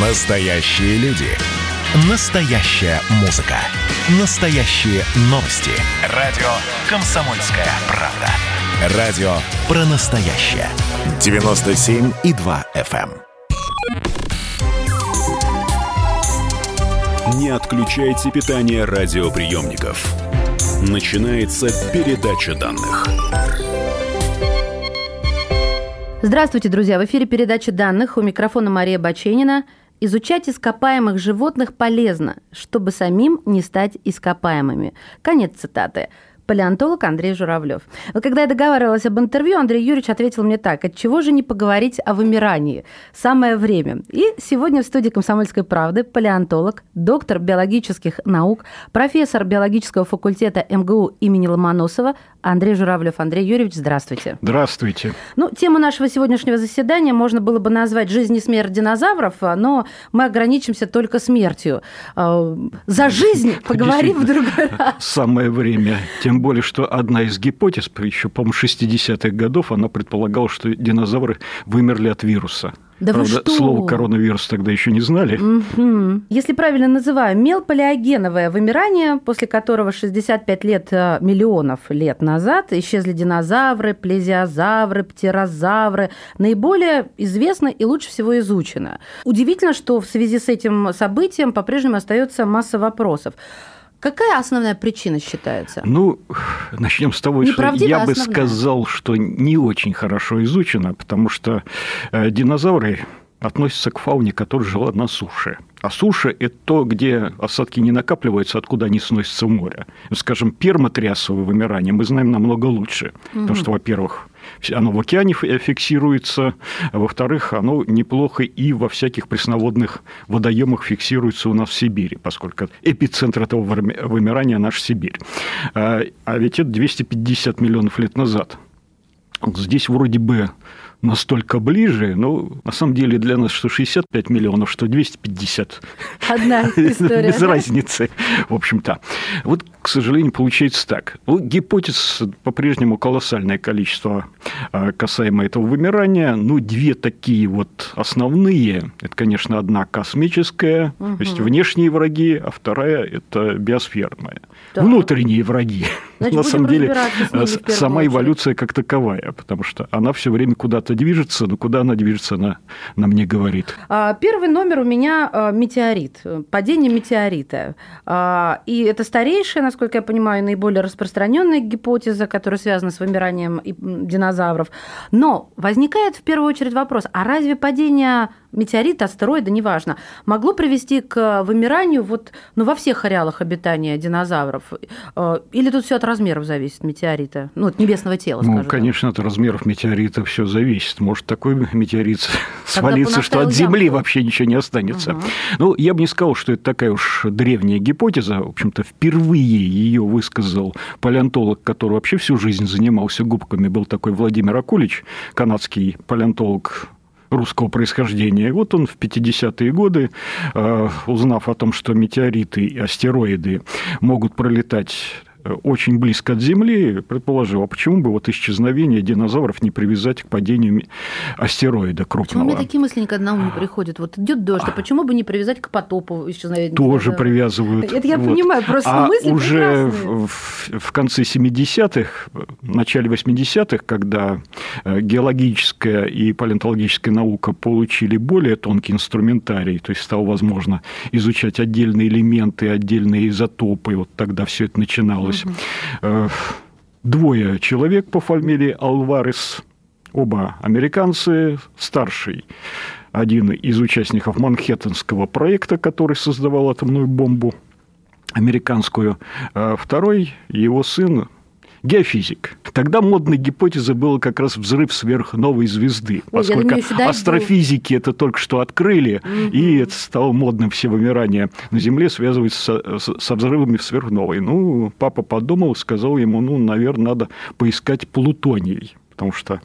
Настоящие люди. Настоящая музыка. Настоящие новости. Радио «Комсомольская правда». Радио про настоящее. 97,2 FM. эм. Не отключайте питание радиоприемников. Начинается передача данных. Здравствуйте, друзья! В эфире передача данных. У микрофона Мария Баченина. Изучать ископаемых животных полезно, чтобы самим не стать ископаемыми. Конец цитаты палеонтолог Андрей Журавлев. Вот когда я договаривалась об интервью, Андрей Юрьевич ответил мне так, от чего же не поговорить о вымирании? Самое время. И сегодня в студии «Комсомольской правды» палеонтолог, доктор биологических наук, профессор биологического факультета МГУ имени Ломоносова Андрей Журавлев. Андрей Юрьевич, здравствуйте. Здравствуйте. Ну, тему нашего сегодняшнего заседания можно было бы назвать «Жизнь и смерть динозавров», но мы ограничимся только смертью. За жизнь поговорим в другой раз. Самое время. Тем более, что одна из гипотез, еще, по-моему, 60-х годов, она предполагала, что динозавры вымерли от вируса. Да Правда, вы что? слово коронавирус тогда еще не знали. Мгм. Если правильно называю, мелполиогеновое вымирание, после которого 65 лет э, миллионов лет назад исчезли динозавры, плезиозавры, птерозавры, наиболее известно и лучше всего изучено. Удивительно, что в связи с этим событием по-прежнему остается масса вопросов. Какая основная причина считается? Ну, начнем с того, что я бы основная. сказал, что не очень хорошо изучено, потому что э, динозавры относятся к фауне, которая жила на суше. А суша – это то, где осадки не накапливаются, откуда они сносятся в море. Скажем, пермотриасовое вымирание мы знаем намного лучше. Потому что, во-первых, оно в океане фи- фиксируется, во-вторых, оно неплохо и во всяких пресноводных водоемах фиксируется у нас в Сибири, поскольку эпицентр этого вымирания – наша Сибирь. А а ведь это 250 миллионов лет назад. Здесь вроде бы настолько ближе, но на самом деле для нас что 65 миллионов, что 250. Одна история. Без разницы, в общем-то. Вот, к сожалению, получается так. Ну, гипотез по-прежнему колоссальное количество а, касаемо этого вымирания. Ну, две такие вот основные. Это, конечно, одна космическая, то есть внешние враги, а вторая – это биосферная. Так. Внутренние враги. Значит, На самом деле, сама очередь. эволюция как таковая, потому что она все время куда-то движется, но куда она движется, она нам не говорит. А, Первый номер у меня а, метеорит, падение метеорита. А, И это старейшая, насколько я понимаю, наиболее распространенная гипотеза, которая связана с вымиранием динозавров. Но возникает в первую очередь вопрос, а разве падение метеорита, астероида, неважно, могло привести к вымиранию вот, ну, во всех ареалах обитания динозавров? Э, Или тут все от размеров зависит метеорита, ну, от небесного тела, Ну, так? конечно, от размеров метеорита все зависит. Может такой метеорит свалиться, что понаставил от Земли ямку. вообще ничего не останется. Ага. Ну, я бы не сказал, что это такая уж древняя гипотеза. В общем-то, впервые ее высказал палеонтолог, который вообще всю жизнь занимался губками. Был такой Владимир Акулич, канадский палеонтолог русского происхождения. Вот он в 50-е годы, э, узнав о том, что метеориты и астероиды могут пролетать очень близко от Земли, предположил, а почему бы вот исчезновение динозавров не привязать к падению астероида Почему крупного? мне такие мысли никогда на ум не приходят? Вот идет дождь, а почему бы не привязать к потопу исчезновения? Тоже динозавров? привязывают. Это я Вот. понимаю, просто а мысли уже прекрасные. в, в- в конце 70-х, в начале 80-х, когда э, геологическая и палеонтологическая наука получили более тонкий инструментарий, то есть стало возможно изучать отдельные элементы, отдельные изотопы, вот тогда все это начиналось. Э, Двое человек по фамилии Алварес, оба американцы, старший один из участников Манхэттенского проекта, который создавал атомную бомбу американскую, а второй его сын геофизик. Тогда модной гипотезой было как раз взрыв сверхновой звезды, поскольку дойду. астрофизики это только что открыли, и это стало модным все вымирания на Земле связывается со, со- со взрывами сверхновой. Ну, папа подумал, сказал ему, ну, наверное, надо поискать плутоний, потому что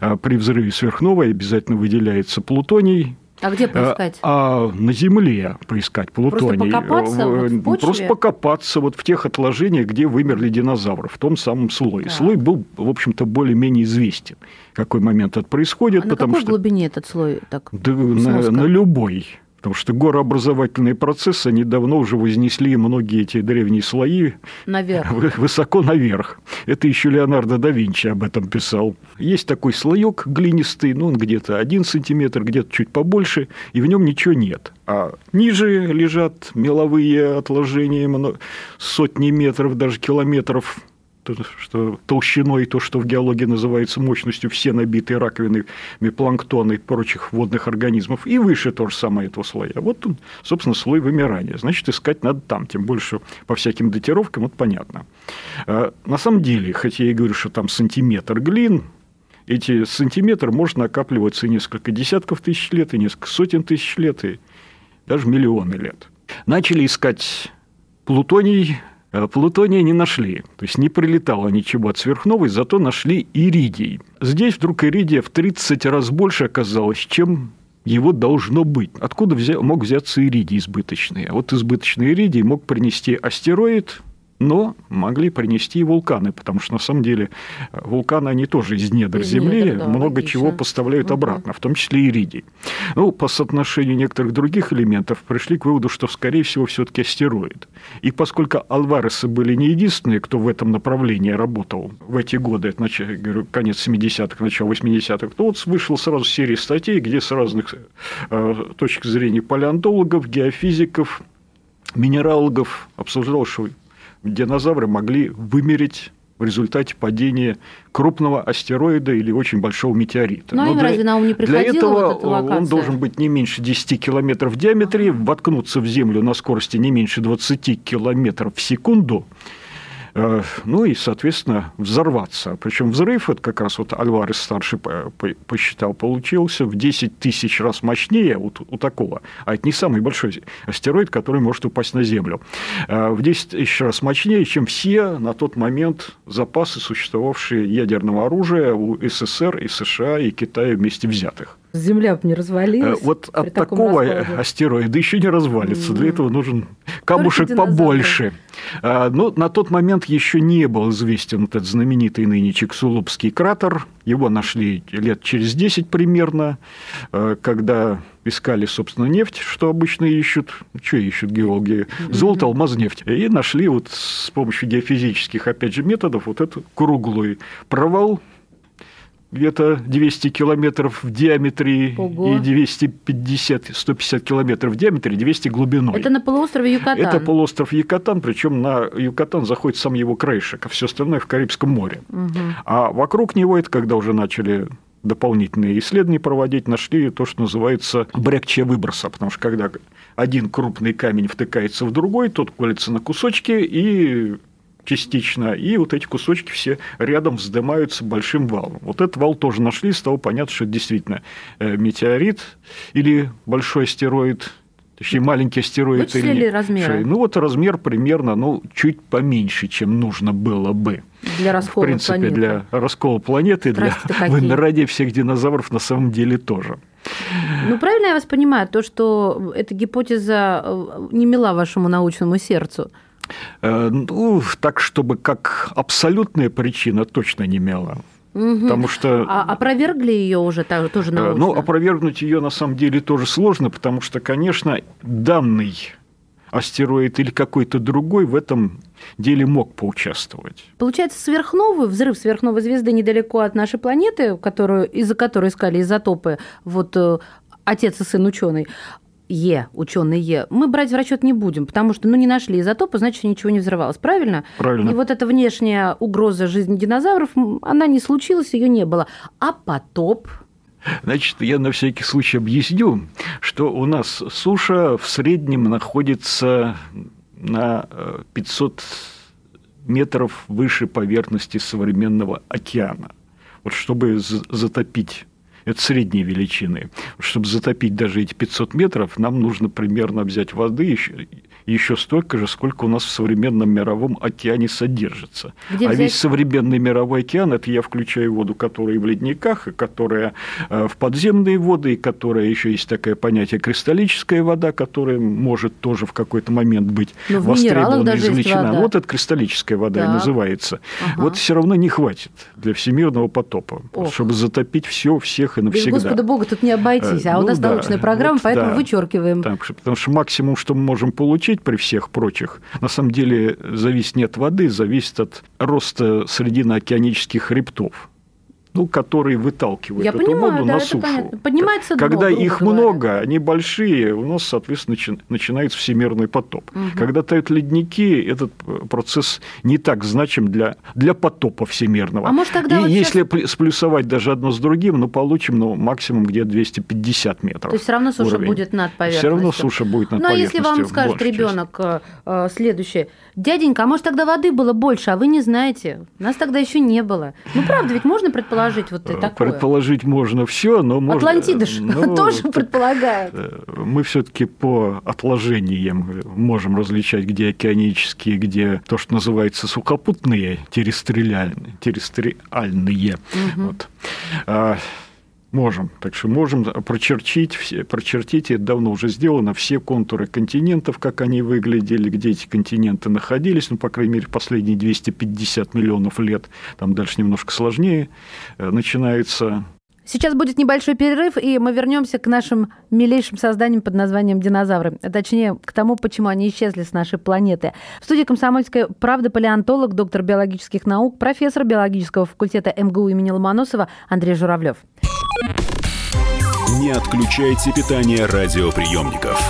а, при взрыве сверхновой обязательно выделяется плутоний, А где поискать? а на Земле поискать плутоний. покопаться Э, вот в почве? Просто покопаться вот в тех отложениях, где вымерли динозавры, в том самом слое. Так. Слой был, в общем-то, более-менее известен, в какой момент это происходит, а на потому какой что глубине этот слой так? Да, на, на любой. Потому что горообразовательные процессы, они давно уже вознесли многие эти древние слои наверх. высоко наверх. Это еще Леонардо да Винчи об этом писал. Есть такой слоек глинистый, ну, он где-то один сантиметр, где-то чуть побольше, и в нем ничего нет. А ниже лежат меловые отложения сотни метров, даже километров что толщиной, то, что в геологии называется мощностью, все набитые раковинами планктона и прочих водных организмов, и выше то же самое этого слоя. Вот он, собственно, слой вымирания. Значит, искать надо там, тем больше по всяким датировкам, вот понятно. А, на самом деле, хотя я и говорю, что там сантиметр глин, эти сантиметры может накапливаться и несколько десятков тысяч лет, и несколько сотен тысяч лет, и даже миллионы лет. Начали искать плутоний, плутония не нашли, то есть не прилетало ничего от сверхновой, зато нашли иридий. Здесь вдруг иридия в 30 раз больше оказалось, чем его должно быть. Откуда взя... мог взяться иридий избыточный? А вот избыточный иридий мог принести астероид, но могли принести и вулканы, потому что на самом деле вулканы, они тоже из недр из Земли, недр, да, много логично. чего поставляют угу. обратно, в том числе и иридий. Ну, по соотношению некоторых других элементов пришли к выводу, что, скорее всего, все-таки астероид. И поскольку Алваресы были не единственные, кто в этом направлении работал в эти годы, это, значит, говорю, конец 70-х, начало 80-х, то вот вышла сразу серия статей, где с разных э, точек зрения палеонтологов, геофизиков, минералогов обсуждалось, что динозавры могли вымереть в результате падения крупного астероида или очень большого метеорита. Ну, Но, Но для, разве на ум не для этого вот он должен быть не меньше 10 километров в диаметре, воткнуться в Землю на скорости не меньше 20 километров в секунду – ну и, соответственно, взорваться. Причем взрыв, это как раз вот Альварес старший посчитал, получился в 10 тысяч раз мощнее у, у такого. А это не самый большой астероид, который может упасть на Землю. Э, в 10 тысяч раз мощнее, чем все на тот момент запасы, существовавшие ядерного оружия у СССР и США и Китая вместе взятых. Земля бы не развалилась. Э, вот от такого раскладе. астероида еще не развалится. Mm-hmm. Для этого нужен камушек побольше. А, Но ну, на тот момент еще не был известен этот знаменитый ныне Чексулупский кратер. Его нашли лет через 10 примерно, э, когда искали, собственно, нефть, что обычно ищут. Что ищут геологи? Золото, алмаз, нефть. И нашли вот с помощью геофизических, опять же, методов вот этот круглый провал где-то 200 километров в диаметре Ого. и 250-150 километров в диаметре, 200 глубиной. Это на полуострове Юкатан? Это полуостров Юкатан, причем на Юкатан заходит сам его краешек, а все остальное в Карибском море. Угу. А вокруг него, это когда уже начали дополнительные исследования проводить, нашли то, что называется брекче выброса, потому что когда один крупный камень втыкается в другой, тот колется на кусочки, и частично, и вот эти кусочки все рядом вздымаются большим валом. Вот этот вал тоже нашли, стало понятно, что это действительно э, метеорит или большой астероид, Точнее, маленький астероид. Вычислили или... размеры? Ну, вот размер примерно, ну, чуть поменьше, чем нужно было бы. Для раскола В принципе, планеты. для раскола планеты, для вымирания всех динозавров на самом деле тоже. Ну, правильно я вас понимаю, то, что эта гипотеза э, не мила вашему научному сердцу? Э, ну, так, чтобы как абсолютная причина точно не имела. Угу. Потому что... А опровергли ее уже тоже э, научно? Ну, опровергнуть ее на самом деле тоже сложно, потому что, конечно, данный астероид или какой-то другой в этом деле мог поучаствовать. Получается, сверхновый, взрыв сверхновой звезды недалеко от нашей планеты, которую, из-за которой искали изотопы, вот э, отец и сын ученый, Е, ученый Е, мы брать в расчет не будем, потому что ну, не нашли изотопы, значит, ничего не взрывалось. Правильно? Правильно. И вот эта внешняя угроза жизни динозавров, она не случилась, ее не было. А потоп, Значит, я на всякий случай объясню, что у нас суша в среднем находится на 500 э, метров выше поверхности современного океана. Вот чтобы затопить это средние величины. Чтобы затопить даже эти 500 метров, нам нужно примерно взять воды, еще столько же, сколько у нас в современном мировом океане содержится. Где а взять? весь современный мировой океан, это я включаю воду, которая в ледниках, и которая э, в подземные воды, и которая еще есть такое понятие кристаллическая вода, которая может тоже в какой-то момент быть Ну, в минералах востребована, извлечена. Вот это кристаллическая вода и Так. называется. Ага. Вот все равно не хватит для всемирного потопа, Ох. чтобы затопить все, всех и Без навсегда. Господа Бога тут не обойтись, Э, а у ну нас да, научная программа, вот поэтому да. вычеркиваем. Так потому что максимум, что мы можем получить при всех прочих, на самом деле зависит не от воды, зависит от роста срединно-океанических хребтов. Ну, которые выталкивают Я эту понимаю, воду да, на сушу. понятно. Поднимается дно, Когда грубо их говоря. много, они большие, у нас, соответственно, начи- начинается всемирный потоп. Когда тают ледники, этот э, процесс не так значим для, для потопа всемирного. А может, тогда И вот если пл- сплюсовать даже одно с другим, ну, получим ну, максимум где 250 метров. То есть все равно суша уровень. будет над поверхностью. Все равно суша будет над Ну, а если поверхностью. вам скажет ребенок э, э, следующее, дяденька, а может тогда воды было больше, а вы не знаете? Нас тогда еще не было. Ну, правда, ведь можно предположить вот и Э, такое? Предположить можно все, но можно... Атлантида ж ну, тоже так, предполагает. э, Мы все-таки по отложениям можем различать, где океанические, где то, что называется сухопутные, террестриальные. террестриальные. Вот. Можем. Так что можем прочертить, все, прочертить, и это давно уже сделано, все контуры континентов, как они выглядели, где эти континенты находились, ну, по крайней мере, последние 250 миллионов лет. Там дальше немножко сложнее э, начинается Сейчас будет небольшой перерыв, и мы вернемся к нашим милейшим созданиям под названием динозавры. А Точнее, к тому, почему они исчезли с нашей планеты. В студии «Комсомольская правда» палеонтолог, доктор биологических наук, профессор биологического факультета МГУ имени Ломоносова Андрей Журавлев. Не отключайте питание радиоприемников.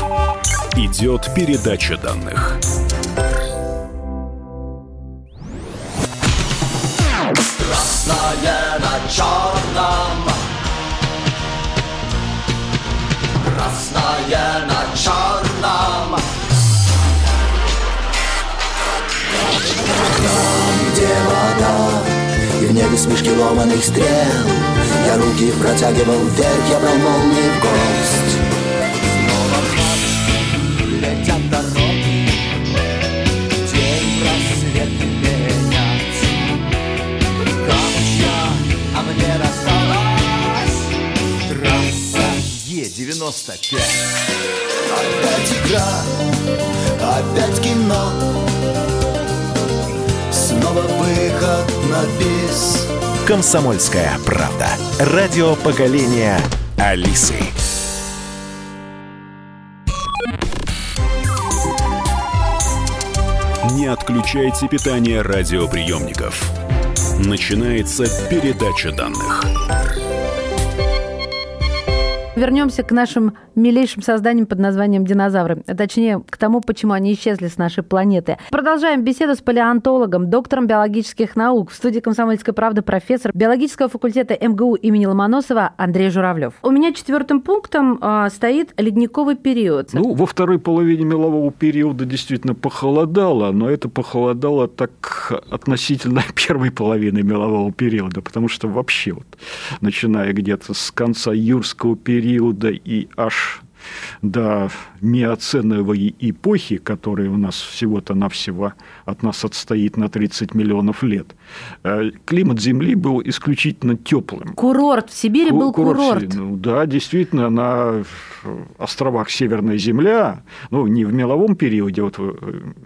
Идет передача данных. Красное на черном Красное на черном Там, где вода И в небе вспышки ломаных стрел. Я руки протягивал вверх Я брал молнии в гость. Снова в ночь «Комсомольская правда». Радио поколения Алисы. Не отключайте питание радиоприемников. Начинается передача данных. Вернемся к нашим милейшим созданиям под названием динозавры. А Точнее, к тому, почему они исчезли с нашей планеты. Продолжаем беседу с палеонтологом, доктором биологических наук. В студии «Комсомольской правды» профессор биологического факультета МГУ имени Ломоносова Андрей Журавлев. У меня четвертым пунктом а, стоит ледниковый период. Ну, во второй половине мелового периода действительно похолодало, но это похолодало так относительно первой половины мелового периода, потому что вообще вот, начиная где-то с конца юрского периода и аж до миоценовой эпохи, которая у нас всего-то навсего от нас отстоит на 30 миллионов лет, климат Земли был исключительно теплым. Курорт. В Сибири был курорт. Ну, да, действительно, на островах Северная Земля, ну, не в меловом периоде, вот э,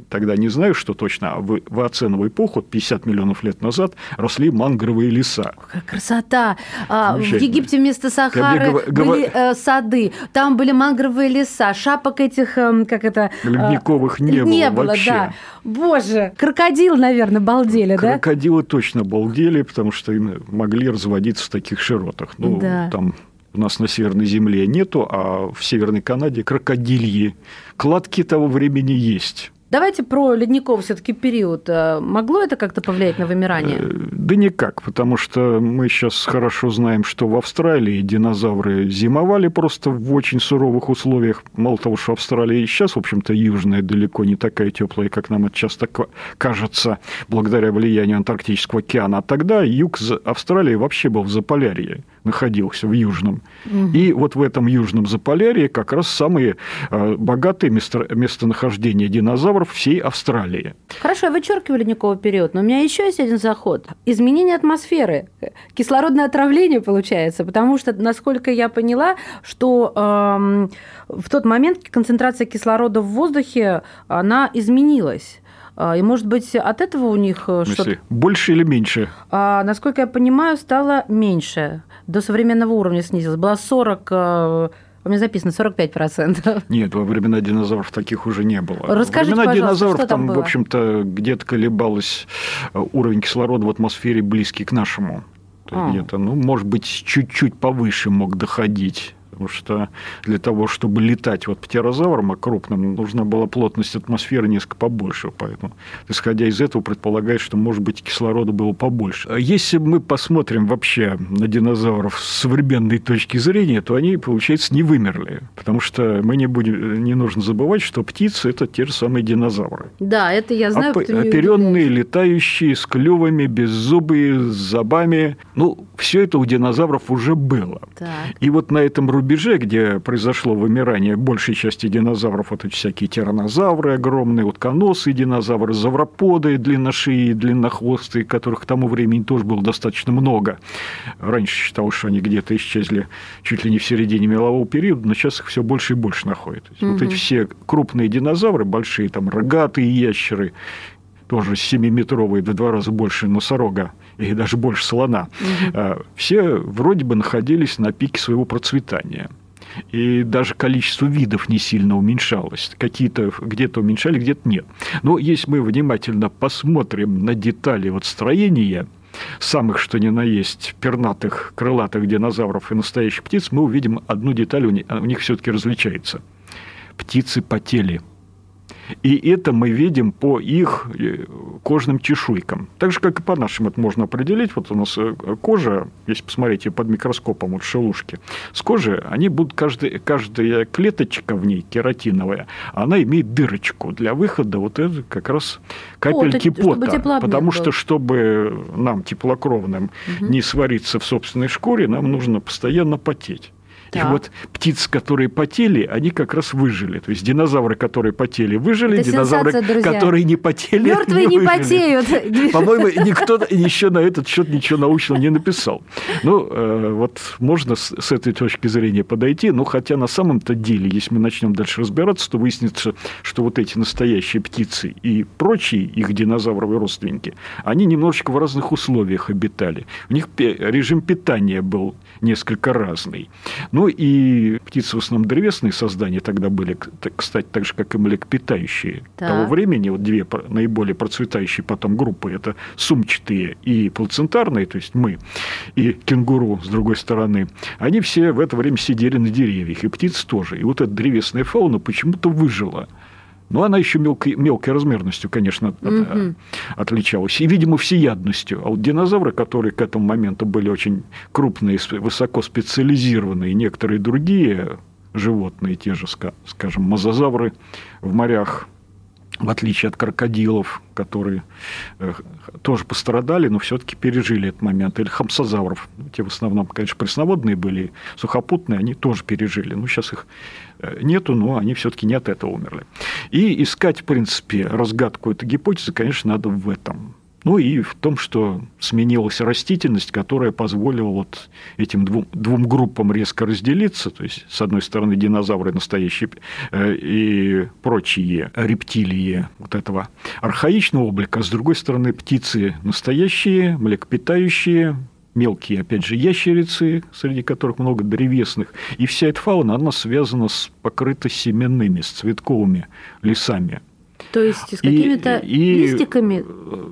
тогда не знаю, что точно, а в, в оценовую эпоху, 50 миллионов лет назад, росли мангровые леса. Какая красота! А, в. Египте вместо Сахары гова- были э, сады, там были мангровые леса, шапок этих, эм, как это... э, Ледниковых не было вообще. да. Боже, крокодил, наверное, балдели, да? Крокодилы точно балдели, потому что им могли разводиться в таких широтах. Ну, Да. там у нас на Северной Земле нету, а в Северной Канаде крокодильи. Кладки того времени есть. Давайте про ледниковый все-таки период. Э, Могло это как-то повлиять на вымирание? Э, Да никак, потому что мы сейчас хорошо знаем, что в Австралии динозавры зимовали просто в очень суровых условиях. Мало того, что Австралия и сейчас, в общем-то, южная, далеко не такая теплая, как нам это часто ка- кажется, благодаря влиянию Антарктического океана. А тогда юг Австралии вообще был в Заполярье. Находился в Южном. Угу. И вот в этом Южном Заполярье как раз самые э, богатые место, местонахождения динозавров всей Австралии. Хорошо, я вычеркиваю ледниковый период, но у меня еще есть один заход. Изменение атмосферы, кислородное отравление получается, потому что, насколько я поняла, что э, в тот момент концентрация кислорода в воздухе, она изменилась. А, и, может быть, от этого у них э, что-то... Больше или меньше? А, насколько я понимаю, стало меньше. До современного уровня снизилось. Было 40 э, у меня записано 45%. Нет, во времена динозавров таких уже не было. Расскажите, во времена динозавров там, там в общем-то, где-то колебалось э, уровень кислорода в атмосфере близкий к нашему. А. Где-то, ну, может быть, чуть-чуть повыше мог доходить потому что для того, чтобы летать вот птерозавром крупным, нужна была плотность атмосферы несколько побольше, поэтому, исходя из этого, предполагает, что, может быть, кислорода было побольше. А если мы посмотрим вообще на динозавров с современной точки зрения, то они, получается, не вымерли, потому что мы не будем, не нужно забывать, что птицы – это те же самые динозавры. Да, это я знаю. Оп- оперенные, летающие, с клювами, беззубые, с зубами. Ну, все это у динозавров уже было. Так. И вот на этом рубеже рубеже, где произошло вымирание большей части динозавров, вот эти всякие тиранозавры огромные, утконосы динозавры, завроподы, длинношеи, длиннохвостые, которых к тому времени тоже было достаточно много. Раньше считалось, что они где-то исчезли чуть ли не в середине мелового периода, но сейчас их все больше и больше находят. Угу. Вот эти все крупные динозавры, большие там рогатые ящеры, тоже 7-метровые, в два раза больше носорога и даже больше слона, угу. все вроде бы находились на пике своего процветания. И даже количество видов не сильно уменьшалось. Какие-то где-то уменьшали, где-то нет. Но если мы внимательно посмотрим на детали вот строения самых, что ни на есть, пернатых, крылатых динозавров и настоящих птиц, мы увидим одну деталь, у них, них все-таки различается. Птицы потели – и это мы видим по их э, кожным чешуйкам. Так же, как и по нашим это можно определить. Вот у нас э, кожа, если посмотреть ее под микроскопом, вот шелушки, с кожи они будут, каждая, каждая клеточка в ней кератиновая, она имеет дырочку для выхода вот это как раз капельки вот, пота. Потому был. что, чтобы нам, теплокровным, угу. не свариться в собственной шкуре, нам нужно постоянно потеть. Так. И вот птицы, которые потели, они как раз выжили. То есть динозавры, которые потели, выжили, Это динозавры, которые не потели, Мертвые не, не потеют. По-моему, никто еще на этот счет ничего научного не написал. Ну, э, вот можно с этой точки зрения подойти, но хотя на самом-то деле, если мы начнем дальше разбираться, то выяснится, что вот эти настоящие птицы и прочие их динозавровые родственники, они немножечко в разных условиях обитали. У них режим питания был несколько разный. Ну и птицы в основном древесные создания тогда были, кстати, так же, как и млекопитающие так. того времени. Вот две наиболее процветающие потом группы – это сумчатые и плацентарные, то есть мы, и кенгуру, с другой стороны. Они все в это время сидели на деревьях, и птицы тоже. И вот эта древесная фауна почему-то выжила – но она еще мелкой, мелкой размерностью, конечно, угу. отличалась. И, видимо, всеядностью. А вот динозавры, которые к этому моменту были очень крупные, высоко специализированные, некоторые другие животные, те же, скажем, мозазавры в морях, в отличие от крокодилов, которые э, тоже пострадали, но все-таки пережили этот момент. Или хамсозавров. Те в основном, конечно, пресноводные были, сухопутные, они тоже пережили. Ну, сейчас их э, нету, но они все-таки не от этого умерли. И искать, в принципе, разгадку этой гипотезы, конечно, надо в этом. Ну и в том, что сменилась растительность, которая позволила вот этим двум, двум группам резко разделиться. То есть, с одной стороны, динозавры настоящие э, и прочие рептилии вот этого архаичного облика, а с другой стороны, птицы настоящие, млекопитающие, мелкие, опять же, ящерицы, среди которых много древесных. И вся эта фауна, она связана с покрыта семенными, с цветковыми лесами. То есть с какими-то и, листиками,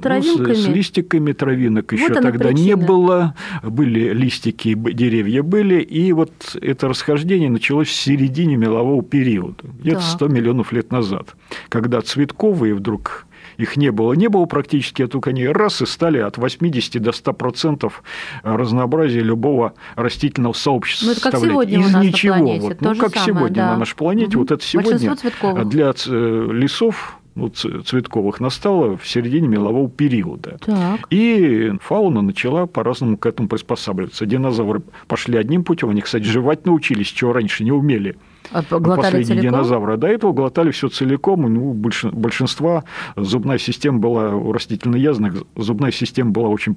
травинками? Ну, с, с листиками травинок вот еще тогда причина. не было. Были листики, деревья были. И вот это расхождение началось в середине мелового периода, где-то 100 миллионов лет назад, когда цветковые вдруг их не было. Не было практически, а только они раз и стали от 80 до 100% разнообразия любого растительного сообщества ну, это как сегодня Из у нас ничего. На планете. Вот. Ну, как самое, сегодня да. на нашей планете. Угу. Вот это сегодня для э, лесов ну, цветковых настала в середине мелового периода. Так. И фауна начала по-разному к этому приспосабливаться. Динозавры пошли одним путем, они, кстати, жевать научились, чего раньше не умели. А глотали Последние целиком? динозавры. До этого глотали все целиком. Ну, большин- большинства зубная система была у растительноядных, зубная система была очень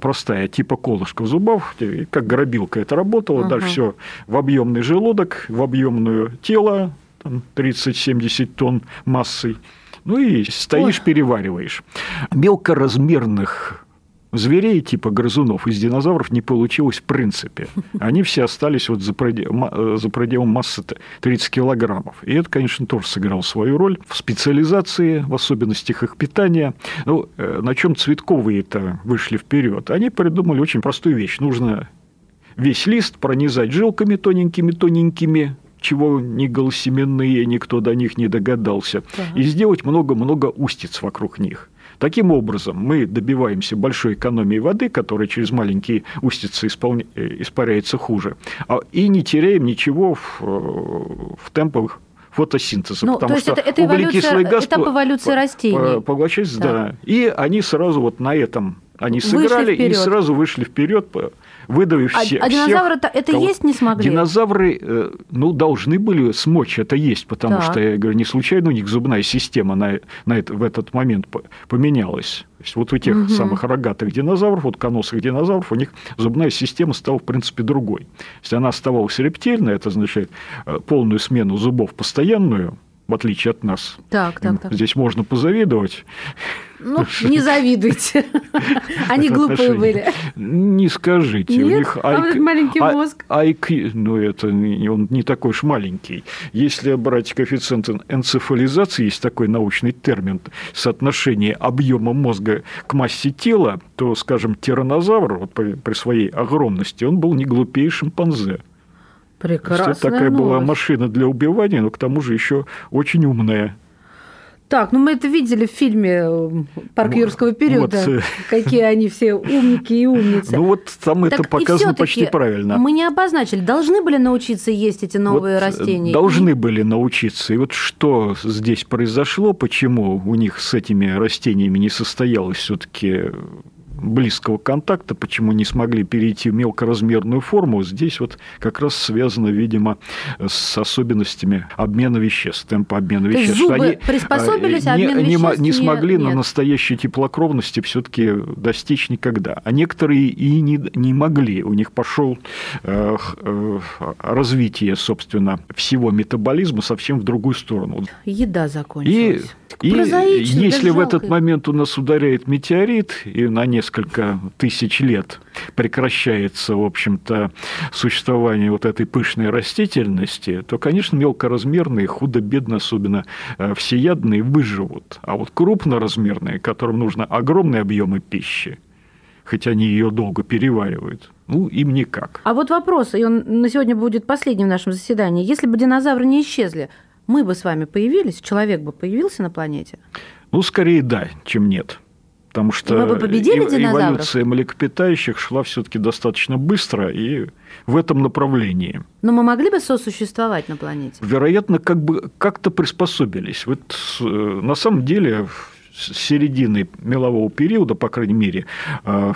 простая, типа колышков зубов, как грабилка это работало. Ага. Дальше все в объемный желудок, в объемное тело, там 30-70 тонн массой. Ну и стоишь, Ой. перевариваешь. Мелкоразмерных зверей типа грызунов из динозавров не получилось в принципе. Они все остались вот за, преде- ма- э, за пределом массы т- 30 килограммов. И это, конечно, тоже сыграло свою роль в специализации, в особенностях их питания. Ну, э, на чем цветковые-то вышли вперед? Они придумали очень простую вещь. Нужно весь лист пронизать жилками тоненькими-тоненькими, чего ни голосеменные никто до них не догадался, и сделать много-много устиц вокруг них. Таким образом, мы добиваемся большой экономии воды, которая через маленькие устицы исполня- э, испаряется хуже, а- и не теряем ничего в, э, в темпах фотосинтеза, Ну, потому то есть что это- это углекислый эволюция- газ этап эволюции растений. по- поглощается, Да. да. И они сразу вот на этом они сыграли и сразу вышли вперед, выдавив А, все, а всех, динозавры-то это кого- есть не смогли? Динозавры, э, ну, должны были смочь это есть, потому Так. что, я говорю, не случайно у них зубная система на, на это, в этот момент по- поменялась. То есть вот у тех Мгм. самых рогатых динозавров, вот коносых динозавров, у них зубная система стала, в принципе, другой. Если она оставалась рептильной, это означает э, полную смену зубов постоянную, в отличие от нас. Так, так, так. Здесь можно позавидовать. Ну, не завидуйте. Они глупые были. Не скажите. у Нет? них А маленький а- мозг? IQ, ну, это он не такой уж маленький. Если брать коэффициент энцефализации, есть такой научный термин, соотношение объема мозга к массе тела, то, скажем, тиранозавр вот при, при своей огромности, он был не глупее шимпанзе. Прекрасная это такая была новость. машина для убивания, но к тому же еще очень умная. Так, ну мы это видели в фильме э, «Парк Вот, юрского периода», вот, какие они все умники и умницы. Ну вот там это Так и показано почти правильно. Мы не обозначили, должны были научиться есть эти новые Вот, растения? Должны были научиться. И вот что здесь произошло, почему у них с этими растениями не состоялось все-таки близкого контакта, почему не смогли перейти в мелкоразмерную форму, здесь вот как раз связано, видимо, с особенностями обмена веществ, темпа обмена То веществ. зубы Они, приспособились, э, а не, обмен не, веществ не смогли на нет. настоящей теплокровности все-таки достичь никогда. А некоторые и не, не могли. У них пошел э, э, развитие, собственно, всего метаболизма совсем в другую сторону. Еда И, закончилась. и Прозаично, если в этот момент у нас ударяет метеорит, и на несколько тысяч лет прекращается, в общем-то, существование вот этой пышной растительности, то, конечно, мелкоразмерные, худо-бедно, особенно э, всеядные, выживут. А вот крупноразмерные, которым нужно огромные объемы пищи, хотя они ее долго переваривают, ну, им никак. А вот вопрос, и он на сегодня будет последним в нашем заседании. Если бы динозавры не исчезли, мы бы с вами появились, человек бы появился на планете? Ну, скорее да, чем нет. Потому что мы бы победили эв- эволюция млекопитающих шла все-таки достаточно быстро и в этом направлении. Но мы могли бы сосуществовать на планете? Вероятно, как бы как-то приспособились. Вот э, на самом деле с середины мелового периода, по крайней мере, э,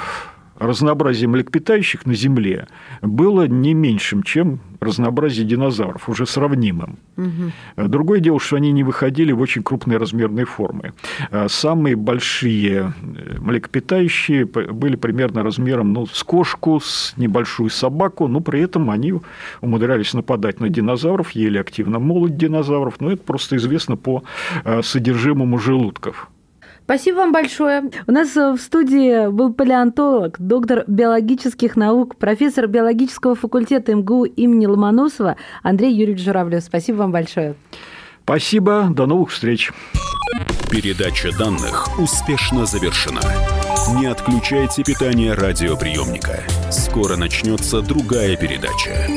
разнообразие млекопитающих на Земле было не меньшим, чем разнообразие динозавров, уже сравнимым. Мгм. Другое дело, что они не выходили в очень крупные размерные формы. А Самые большие э, млекопитающие были примерно размером ну, с кошку, с небольшую собаку, но при этом они умудрялись нападать на динозавров, ели активно молоть динозавров, но это просто известно по э, содержимому желудков. Спасибо вам большое. У нас э, в студии был палеонтолог, доктор биологических наук, профессор биологического факультета МГУ имени Ломоносова Андрей Юрьевич Журавлев. Спасибо вам большое. Спасибо, до новых встреч. Передача данных успешно завершена. Не отключайте питание радиоприемника. Скоро начнется другая передача.